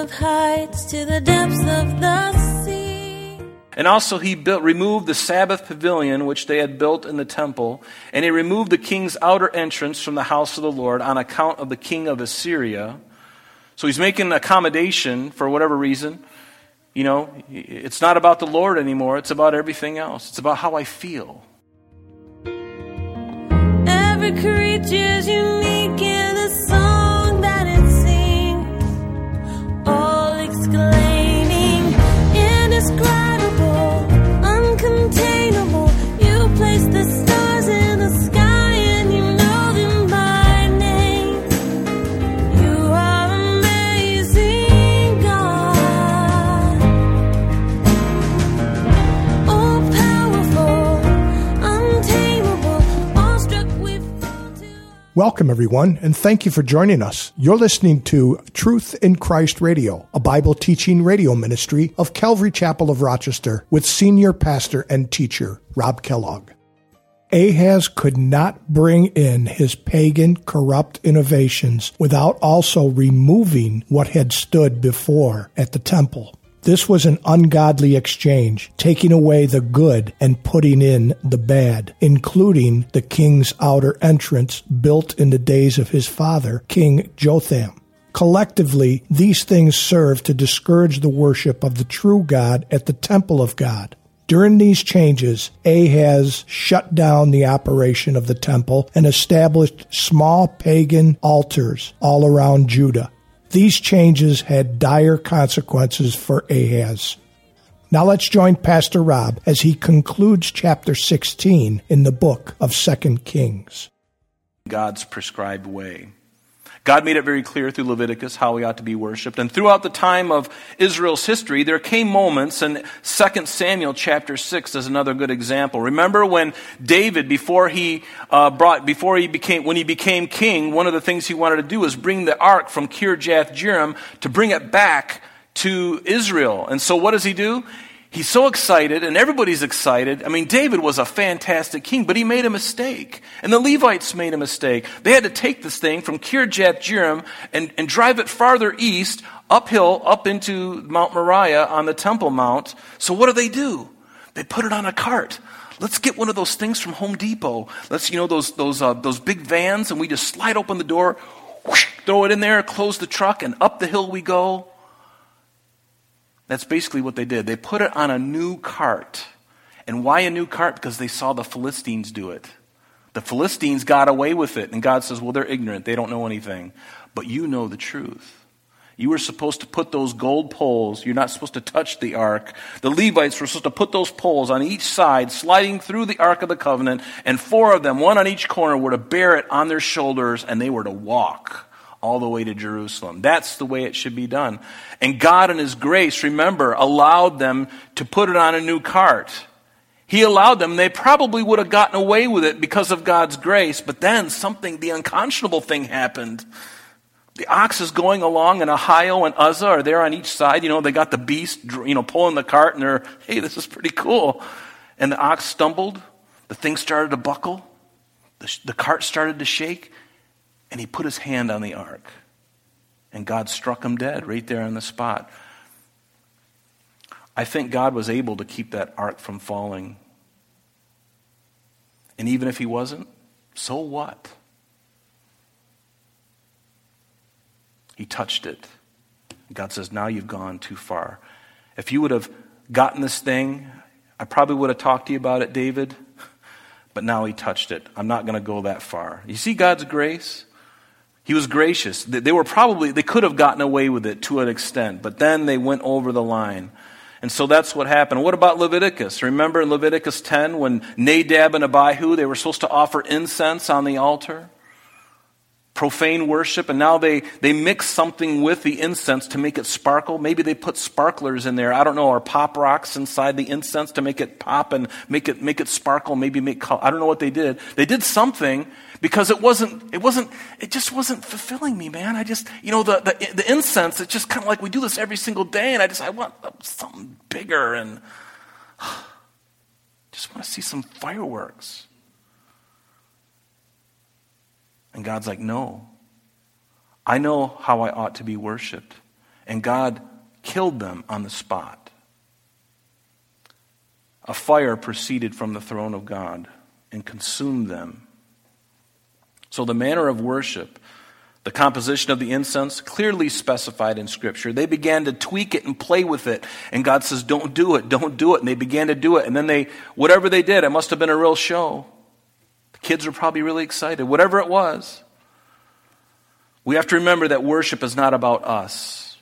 of heights to the depths of the sea. And also he built, removed the Sabbath pavilion which they had built in the temple, and he removed the king's outer entrance from the house of the Lord on account of the king of Assyria. So he's making accommodation for whatever reason. You know, it's not about the Lord anymore, it's about everything else. It's about how I feel. Every creature's unique all Welcome, everyone, and thank you for joining us. You're listening to Truth in Christ Radio, a Bible teaching radio ministry of Calvary Chapel of Rochester with senior pastor and teacher Rob Kellogg. Ahaz could not bring in his pagan, corrupt innovations without also removing what had stood before at the temple. This was an ungodly exchange, taking away the good and putting in the bad, including the king's outer entrance built in the days of his father, King Jotham. Collectively, these things serve to discourage the worship of the true God at the temple of God. During these changes, Ahaz shut down the operation of the temple and established small pagan altars all around Judah. These changes had dire consequences for Ahaz. Now let's join Pastor Rob as he concludes chapter 16 in the book of 2 Kings. God's prescribed way. God made it very clear through Leviticus how we ought to be worshiped. And throughout the time of Israel's history, there came moments, and 2 Samuel chapter 6 is another good example. Remember when David, before he uh, brought, before he became, when he became king, one of the things he wanted to do was bring the ark from Kirjath Jearim to bring it back to Israel. And so what does he do? He's so excited, and everybody's excited. I mean, David was a fantastic king, but he made a mistake. And the Levites made a mistake. They had to take this thing from Kirjath Jearim and, and drive it farther east, uphill, up into Mount Moriah on the Temple Mount. So what do they do? They put it on a cart. Let's get one of those things from Home Depot. Let's, you know, those, those, uh, those big vans, and we just slide open the door, whoosh, throw it in there, close the truck, and up the hill we go. That's basically what they did. They put it on a new cart. And why a new cart? Because they saw the Philistines do it. The Philistines got away with it. And God says, well, they're ignorant. They don't know anything. But you know the truth. You were supposed to put those gold poles. You're not supposed to touch the ark. The Levites were supposed to put those poles on each side, sliding through the ark of the covenant. And four of them, one on each corner, were to bear it on their shoulders and they were to walk all the way to Jerusalem. That's the way it should be done. And God, in His grace, remember, allowed them to put it on a new cart. He allowed them. They probably would have gotten away with it because of God's grace, but then something, the unconscionable thing happened. The ox is going along, and Ahio and Uzzah are there on each side. You know, they got the beast, you know, pulling the cart, and they're, hey, this is pretty cool. And the ox stumbled. The thing started to buckle. The, the cart started to shake. And he put his hand on the ark. And God struck him dead right there on the spot. I think God was able to keep that ark from falling. And even if he wasn't, so what? He touched it. God says, Now you've gone too far. If you would have gotten this thing, I probably would have talked to you about it, David, but now he touched it. I'm not going to go that far. You see God's grace? He was gracious. They were probably, they could have gotten away with it to an extent, but then they went over the line. And so that's what happened. What about Leviticus? Remember in Leviticus 10 when Nadab and Abihu, they were supposed to offer incense on the altar? Profane worship, and now they, they mix something with the incense to make it sparkle. Maybe they put sparklers in there. I don't know, or pop rocks inside the incense to make it pop and make it, make it sparkle, maybe make color. I don't know what they did. They did something because it wasn't, it wasn't, it just wasn't fulfilling me, man. I just, you know, the, the, the incense, it's just kind of like we do this every single day, and I just, I want something bigger, and just want to see some fireworks. And God's like, no. I know how I ought to be worshiped. and God killed them on the spot. A fire proceeded from the throne of God and consumed them. So, the manner of worship, the composition of the incense, clearly specified in Scripture. They began to tweak it and play with it. And God says, Don't do it, don't do it. And they began to do it. And then they, whatever they did, it must have been a real show. The kids were probably really excited, whatever it was. We have to remember that worship is not about us.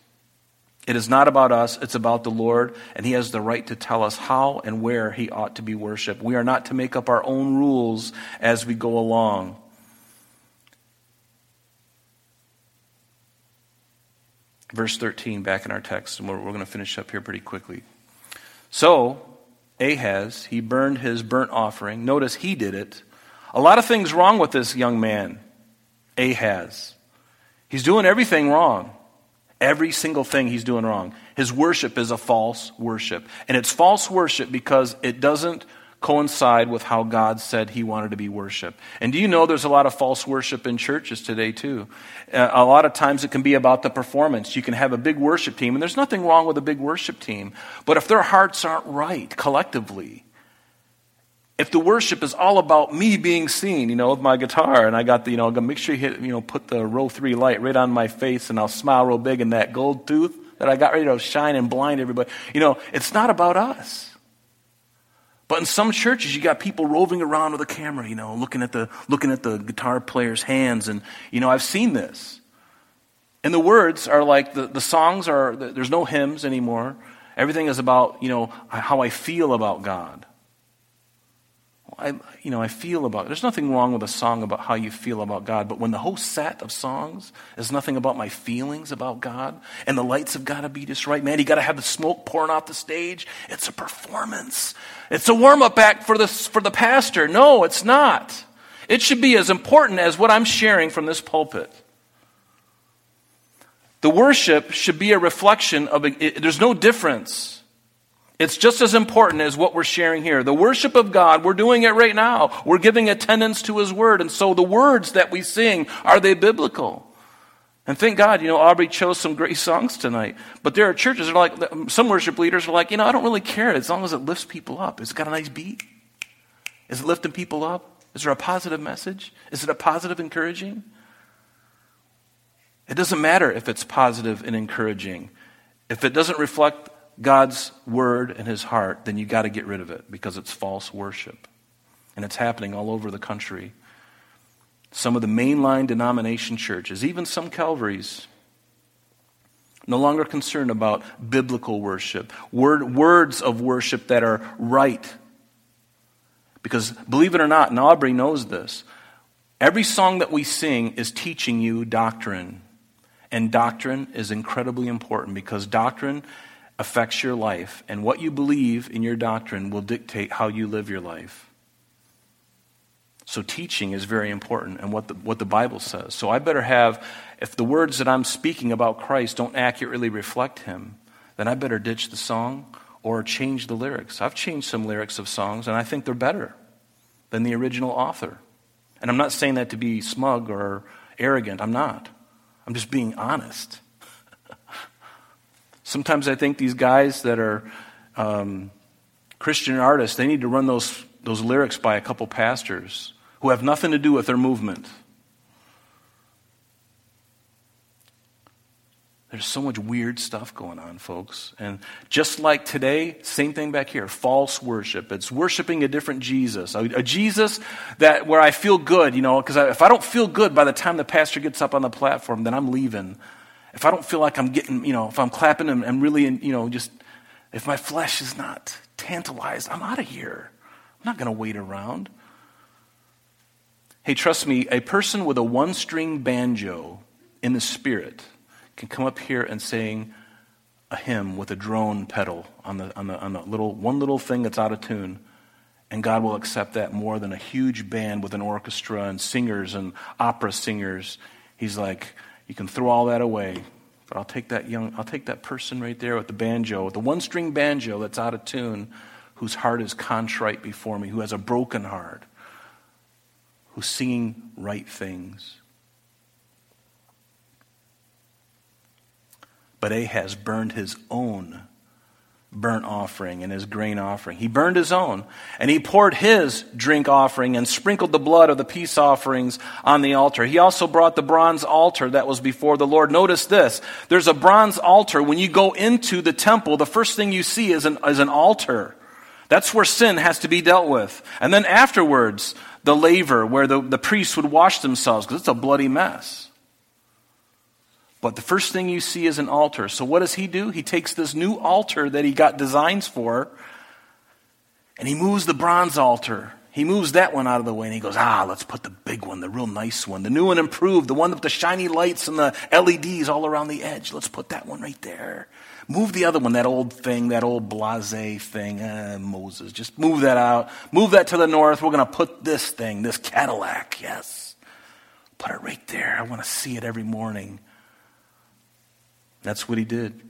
It is not about us, it's about the Lord, and He has the right to tell us how and where He ought to be worshiped. We are not to make up our own rules as we go along. Verse 13, back in our text, and we're, we're going to finish up here pretty quickly. So, Ahaz, he burned his burnt offering. Notice he did it. A lot of things wrong with this young man, Ahaz. He's doing everything wrong. Every single thing he's doing wrong. His worship is a false worship. And it's false worship because it doesn't coincide with how God said he wanted to be worshiped. And do you know there's a lot of false worship in churches today, too? Uh, a lot of times it can be about the performance. You can have a big worship team, and there's nothing wrong with a big worship team. But if their hearts aren't right collectively, if the worship is all about me being seen, you know, with my guitar, and I got the, you know, make sure you hit, you know, put the row three light right on my face, and I'll smile real big in that gold tooth that I got ready to shine and blind everybody. You know, it's not about us. But in some churches, you got people roving around with a camera, you know, looking at the looking at the guitar player's hands, and you know, I've seen this. And the words are like the, the songs are there's no hymns anymore. Everything is about you know how I feel about God. I, you know, I feel about There's nothing wrong with a song about how you feel about God, but when the whole set of songs is nothing about my feelings about God, and the lights have got to be just right, man, you got to have the smoke pouring off the stage. It's a performance. It's a warm up act for the, for the pastor. No, it's not. It should be as important as what I'm sharing from this pulpit. The worship should be a reflection of, it, there's no difference it's just as important as what we're sharing here. The worship of God, we're doing it right now. We're giving attendance to His Word. And so the words that we sing, are they biblical? And thank God, you know, Aubrey chose some great songs tonight. But there are churches that are like, some worship leaders are like, you know, I don't really care as long as it lifts people up. Is It's got a nice beat. Is it lifting people up? Is there a positive message? Is it a positive encouraging? It doesn't matter if it's positive and encouraging. If it doesn't reflect God's word and his heart, then you got to get rid of it because it's false worship. And it's happening all over the country. Some of the mainline denomination churches, even some Calvaries, no longer concerned about biblical worship, word, words of worship that are right. Because believe it or not, and Aubrey knows this, every song that we sing is teaching you doctrine. And doctrine is incredibly important because doctrine affects your life, and what you believe in your doctrine will dictate how you live your life. So, teaching is very important and what the, what the Bible says. So, I better have, if the words that I'm speaking about Christ don't accurately reflect Him, then I better ditch the song or change the lyrics. I've changed some lyrics of songs, and I think they're better than the original author. And I'm not saying that to be smug or arrogant. I'm not. I'm just being honest. Sometimes I think these guys that are um, Christian artists, they need to run those, those lyrics by a couple pastors who have nothing to do with their movement. There's so much weird stuff going on, folks. And just like today, same thing back here false worship. It's worshiping a different Jesus, a, a Jesus that where I feel good, you know, because if I don't feel good by the time the pastor gets up on the platform, then I'm leaving if I don't feel like I'm getting, you know, if I'm clapping and, and really, you know, just, if my flesh is not tantalized, I'm out of here. I'm not going to wait around. Hey, trust me, a person with a one string banjo in the spirit can come up here and sing a hymn with a drone pedal on the, on the, on the little, one little thing that's out of tune. And God will accept that more than a huge band with an orchestra and singers and opera singers. He's like, you can throw all that away. But I'll take that young, I'll take that person right there with the banjo, with the one string banjo that's out of tune, whose heart is contrite before me, who has a broken heart, who's singing right things. But Ahaz burned his own burnt offering and his grain offering. He burned his own, and he poured his drink offering and sprinkled the blood of the peace offerings on the altar. He also brought the bronze altar that was before the Lord. Notice this. There's a bronze altar. When you go into the temple, the first thing you see is an, is an altar. That's where sin has to be dealt with. And then afterwards, the laver, where the, the priests would wash themselves, because it's a bloody mess. But the first thing you see is an altar. So what does he do? He takes this new altar that he got designs for, and he moves the bronze altar. He moves that one out of the way and he goes, ah, let's put the big one, the real nice one, the new one improved, the one with the shiny lights and the LEDs all around the edge. Let's put that one right there. Move the other one, that old thing, that old blase thing, uh, Moses. Just move that out. Move that to the north. We're going to put this thing, this Cadillac, yes. Put it right there. I want to see it every morning. That's what he did.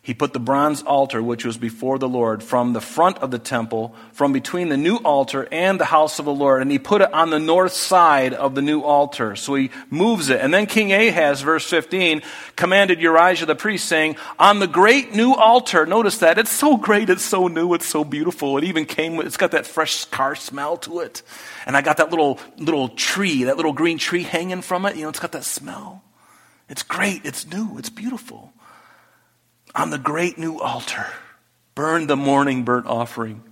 He put the bronze altar, which was before the Lord, from the front of the temple, from between the new altar and the house of the Lord, and he put it on the north side of the new altar. So he moves it. And then King Ahaz, verse 15, commanded Urijah the priest, saying, On the great new altar, notice that, it's so great, it's so new, it's so beautiful. It even came with, it's got that fresh car smell to it. And I got that little, little tree, that little green tree hanging from it. You know, it's got that smell. It's great, it's new, it's beautiful. On the great new altar, burn the morning burnt offering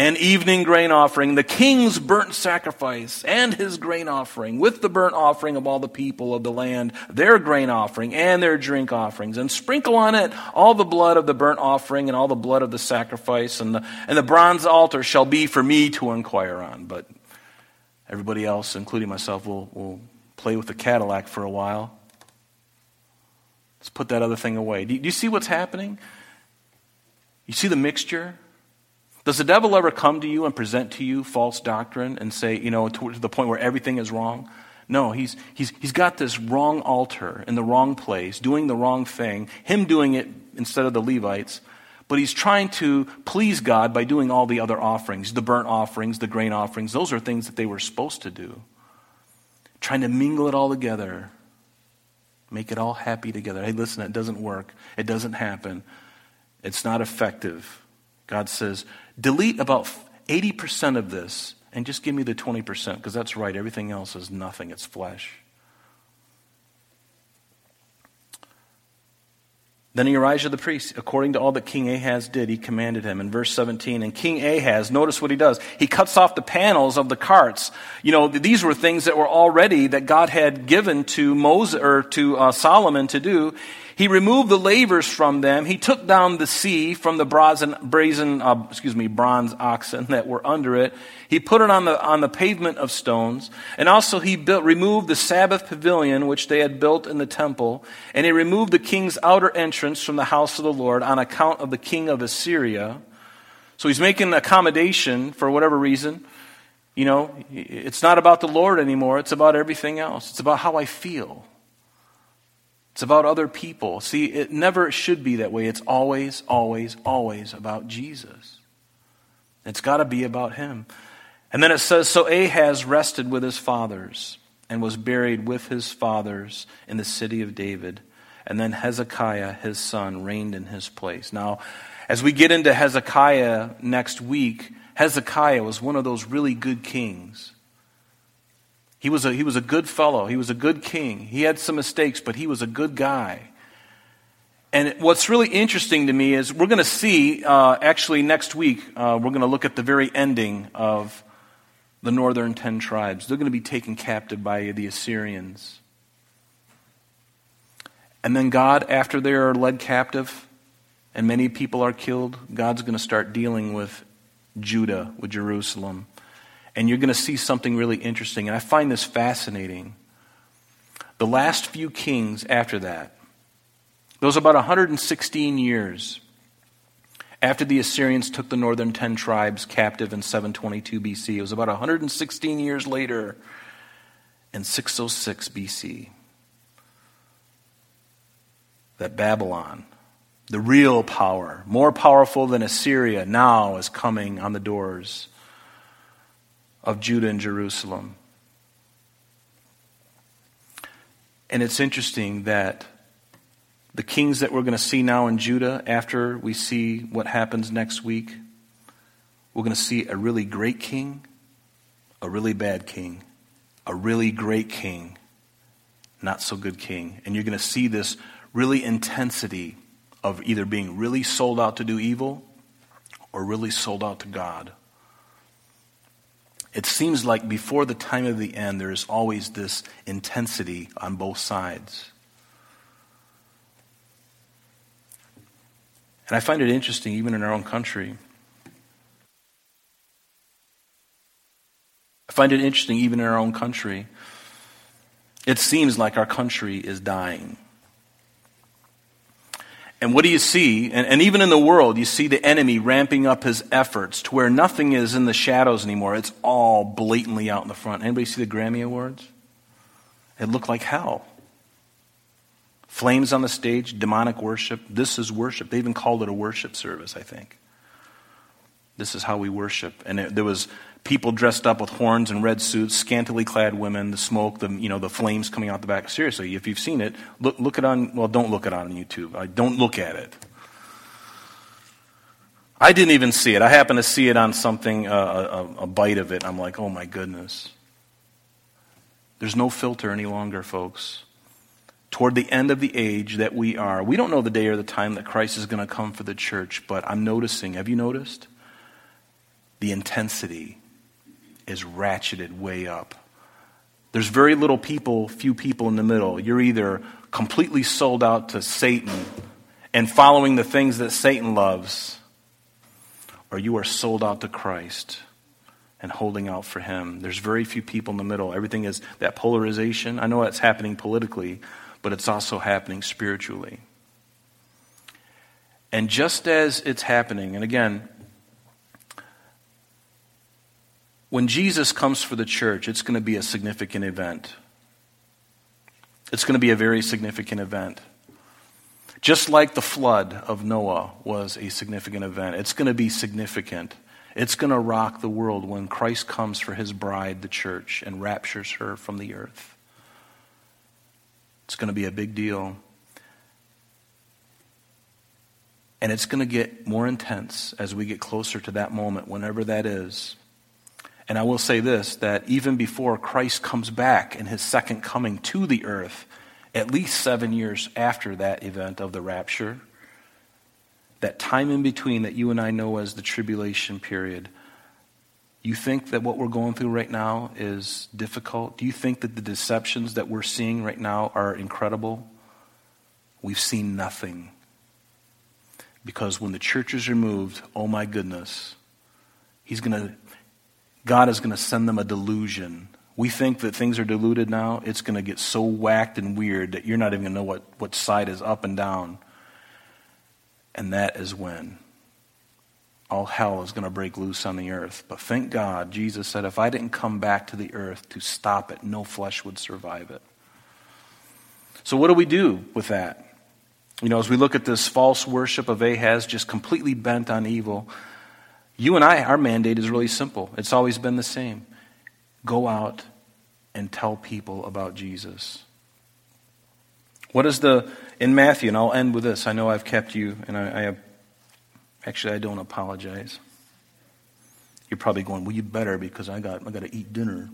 and evening grain offering, the king's burnt sacrifice and his grain offering, with the burnt offering of all the people of the land, their grain offering and their drink offerings, and sprinkle on it all the blood of the burnt offering and all the blood of the sacrifice, and the, and the bronze altar shall be for me to inquire on. But everybody else, including myself, will, will play with the Cadillac for a while. Let's put that other thing away. Do you, see what's happening? You see the mixture? Does the devil ever come to you and present to you false doctrine and say, you know, to the point where everything is wrong? No, he's, he's, he's got this wrong altar in the wrong place, doing the wrong thing, him doing it instead of the Levites. But he's trying to please God by doing all the other offerings, the burnt offerings, the grain offerings. Those are things that they were supposed to do. Trying to mingle it all together Make it all happy together. Hey, listen, it doesn't work. It doesn't happen. It's not effective. God says, delete about 80% of this and just give me the 20% because that's right. Everything else is nothing, it's flesh. Then Urijah the priest, according to all that King Ahaz did, he commanded him. In verse 17, and King Ahaz, notice what he does. He cuts off the panels of the carts. You know, these were things that were already, that God had given to Moses, or to uh, Solomon to do. He removed the lavers from them. He took down the sea from the brazen, brazen uh, excuse me, bronze oxen that were under it. He put it on the, on the pavement of stones. And also he built, removed the Sabbath pavilion which they had built in the temple. And he removed the king's outer entrance from the house of the Lord on account of the king of Assyria. So he's making accommodation for whatever reason. You know, it's not about the Lord anymore. It's about everything else. It's about how I feel. It's about other people. See, it never should be that way. It's always, always, always about Jesus. It's got to be about him. And then it says So Ahaz rested with his fathers and was buried with his fathers in the city of David. And then Hezekiah, his son, reigned in his place. Now, as we get into Hezekiah next week, Hezekiah was one of those really good kings he was, a, he was a good fellow. He was a good king. He had some mistakes, but he was a good guy. And what's really interesting to me is we're going to see, uh, actually, next week, uh, we're going to look at the very ending of the northern ten tribes. They're going to be taken captive by the Assyrians. And then God, after they are led captive and many people are killed, God's going to start dealing with Judah, with Jerusalem and you're going to see something really interesting. And I find this fascinating. The last few kings after that, those about 116 years after the Assyrians took the northern 10 tribes captive in 722 BC, it was about 116 years later in 606 BC that Babylon, the real power, more powerful than Assyria, now is coming on the doors of Judah and Jerusalem. And it's interesting that the kings that we're going to see now in Judah, after we see what happens next week, we're going to see a really great king, a really bad king, a really great king, not so good king. And you're going to see this really intensity of either being really sold out to do evil or really sold out to God. It seems like before the time of the end, there is always this intensity on both sides. And I find it interesting, even in our own country. I find it interesting, even in our own country. It seems like our country is dying. And what do you see? And, and, even in the world, you see the enemy ramping up his efforts to where nothing is in the shadows anymore. It's all blatantly out in the front. Anybody see the Grammy Awards? It looked like hell. Flames on the stage, demonic worship. This is worship. They even called it a worship service, I think. This is how we worship. And it, there was people dressed up with horns and red suits, scantily clad women, the smoke, the, you know, the flames coming out the back. Seriously, if you've seen it, look, look it on, well, don't look it on YouTube. I, don't look at it. I didn't even see it. I happened to see it on something, uh, a, a bite of it. I'm like, oh my goodness. There's no filter any longer, folks. Toward the end of the age that we are, we don't know the day or the time that Christ is going to come for the church, but I'm noticing, have you noticed? The intensity is ratcheted way up. There's very little people, few people in the middle. You're either completely sold out to Satan and following the things that Satan loves, or you are sold out to Christ and holding out for Him. There's very few people in the middle. Everything is that polarization. I know it's happening politically, but it's also happening spiritually. And just as it's happening, and again, When Jesus comes for the church, it's going to be a significant event. It's going to be a very significant event. Just like the flood of Noah was a significant event, it's going to be significant. It's going to rock the world when Christ comes for his bride, the church, and raptures her from the earth. It's going to be a big deal. And it's going to get more intense as we get closer to that moment, whenever that is. And I will say this that even before Christ comes back in his second coming to the earth, at least seven years after that event of the rapture, that time in between that you and I know as the tribulation period, you think that what we're going through right now is difficult? Do you think that the deceptions that we're seeing right now are incredible? We've seen nothing. Because when the church is removed, oh my goodness, he's going to God is going to send them a delusion. We think that things are diluted now. It's going to get so whacked and weird that you're not even going to know what, what side is up and down. And that is when all hell is going to break loose on the earth. But thank God, Jesus said, if I didn't come back to the earth to stop it, no flesh would survive it. So, what do we do with that? You know, as we look at this false worship of Ahaz, just completely bent on evil, you and I, our mandate is really simple. It's always been the same go out and tell people about Jesus. What is the, in Matthew, and I'll end with this. I know I've kept you, and I, I actually, I don't apologize. You're probably going, well, you better because I got, I got to eat dinner.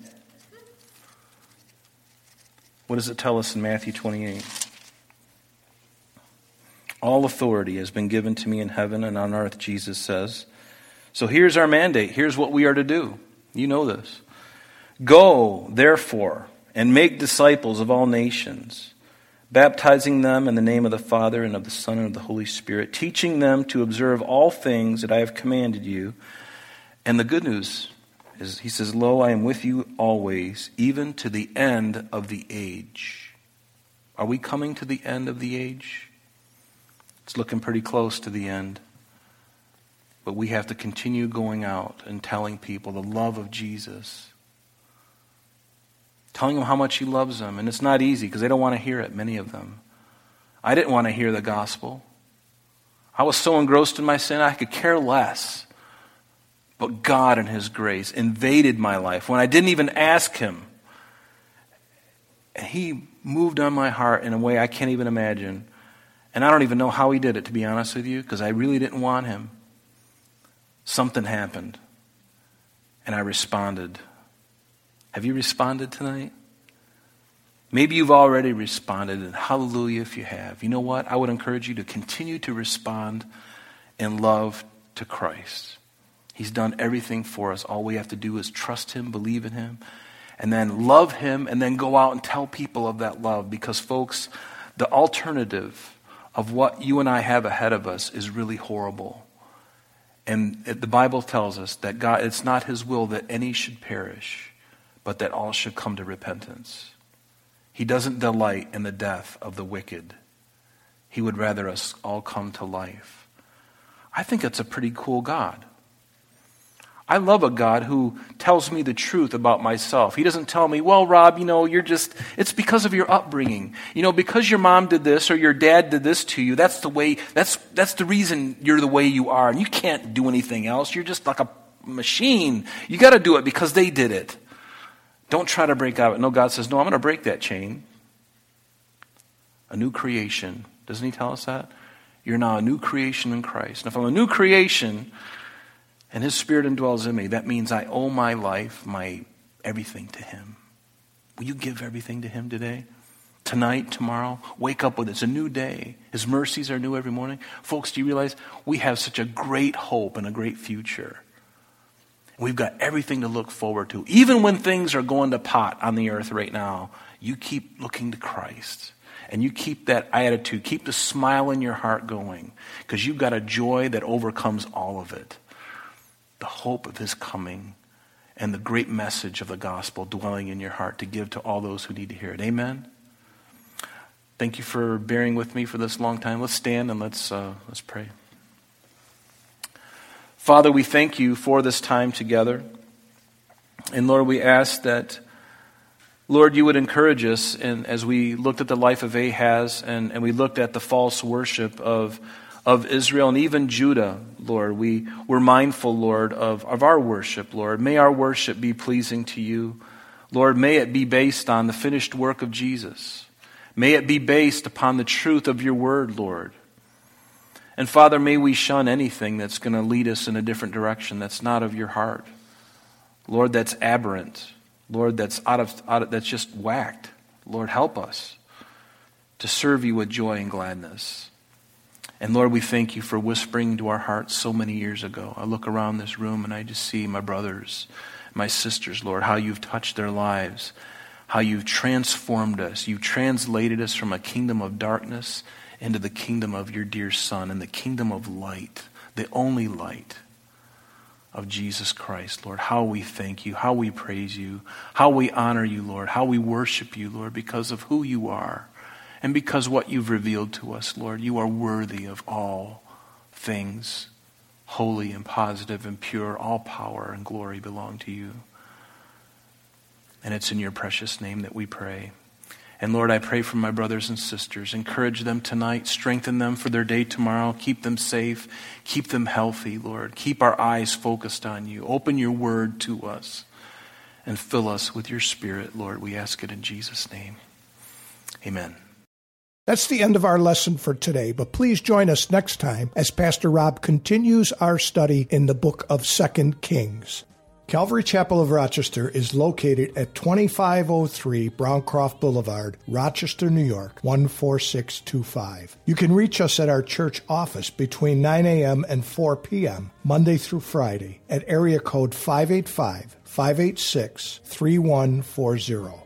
What does it tell us in Matthew 28? All authority has been given to me in heaven and on earth, Jesus says. So here's our mandate. Here's what we are to do. You know this. Go, therefore, and make disciples of all nations, baptizing them in the name of the Father and of the Son and of the Holy Spirit, teaching them to observe all things that I have commanded you. And the good news is, he says, Lo, I am with you always, even to the end of the age. Are we coming to the end of the age? It's looking pretty close to the end. But we have to continue going out and telling people the love of Jesus. Telling them how much He loves them. And it's not easy because they don't want to hear it, many of them. I didn't want to hear the gospel. I was so engrossed in my sin, I could care less. But God, in His grace, invaded my life when I didn't even ask Him. And he moved on my heart in a way I can't even imagine. And I don't even know how he did it, to be honest with you, because I really didn't want him. Something happened. And I responded. Have you responded tonight? Maybe you've already responded, and hallelujah if you have. You know what? I would encourage you to continue to respond in love to Christ. He's done everything for us. All we have to do is trust Him, believe in Him, and then love Him, and then go out and tell people of that love. Because, folks, the alternative of what you and I have ahead of us is really horrible. And the Bible tells us that God, it's not His will that any should perish, but that all should come to repentance. He doesn't delight in the death of the wicked. He would rather us all come to life. I think it's a pretty cool God. I love a God who tells me the truth about myself. He doesn't tell me, well, Rob, you know, you're just, it's because of your upbringing. You know, because your mom did this or your dad did this to you, that's the way, that's, that's the reason you're the way you are. And you can't do anything else. You're just like a machine. You got to do it because they did it. Don't try to break out of it. No, God says, No, I'm going to break that chain. A new creation. Doesn't He tell us that? You're now a new creation in Christ. And if I'm a new creation and His Spirit indwells in me, that means I owe my life, my everything to Him. Will you give everything to Him today? Tonight, tomorrow, wake up with it. It's a new day. His mercies are new every morning. Folks, do you realize we have such a great hope and a great future? We've got everything to look forward to. Even when things are going to pot on the earth right now, you keep looking to Christ. And you keep that attitude, keep the smile in your heart going, because you've got a joy that overcomes all of it. The hope of His coming and the great message of the gospel dwelling in your heart to give to all those who need to hear it. Amen. Thank you for bearing with me for this long time. Let's stand and let's, uh, let's pray. Father, we thank you for this time together. And Lord, we ask that, Lord, you would encourage us and as we looked at the life of Ahaz and, and we looked at the false worship of, of Israel and even Judah, Lord. We were mindful, Lord, of, of our worship, Lord. May our worship be pleasing to you. Lord, may it be based on the finished work of Jesus. May it be based upon the truth of your word, Lord. And Father, may we shun anything that's going to lead us in a different direction that's not of your heart. Lord, that's aberrant. Lord, that's out of, out of that's just whacked. Lord, help us to serve you with joy and gladness. And Lord, we thank you for whispering to our hearts so many years ago. I look around this room and I just see my brothers, my sisters, Lord, how you've touched their lives, how you've transformed us. You've translated us from a kingdom of darkness into the kingdom of your dear Son and the kingdom of light, the only light of Jesus Christ, Lord. How we thank you, how we praise you, how we honor you, Lord, how we worship you, Lord, because of who you are and because what you've revealed to us, Lord. You are worthy of all things holy and positive and pure. All power and glory belong to you. And it's in your precious name that we pray. And Lord, I pray for my brothers and sisters. Encourage them tonight. Strengthen them for their day tomorrow. Keep them safe. Keep them healthy, Lord. Keep our eyes focused on you. Open your word to us and fill us with your spirit, Lord. We ask it in Jesus' name. Amen. That's the end of our lesson for today, but please join us next time as Pastor Rob continues our study in the book of Second Kings. Calvary Chapel of Rochester is located at 2503 Browncroft Boulevard, Rochester, New York, 14625. You can reach us at our church office between 9 a.m. and 4 p.m., Monday through Friday, at area code 585 586 3140.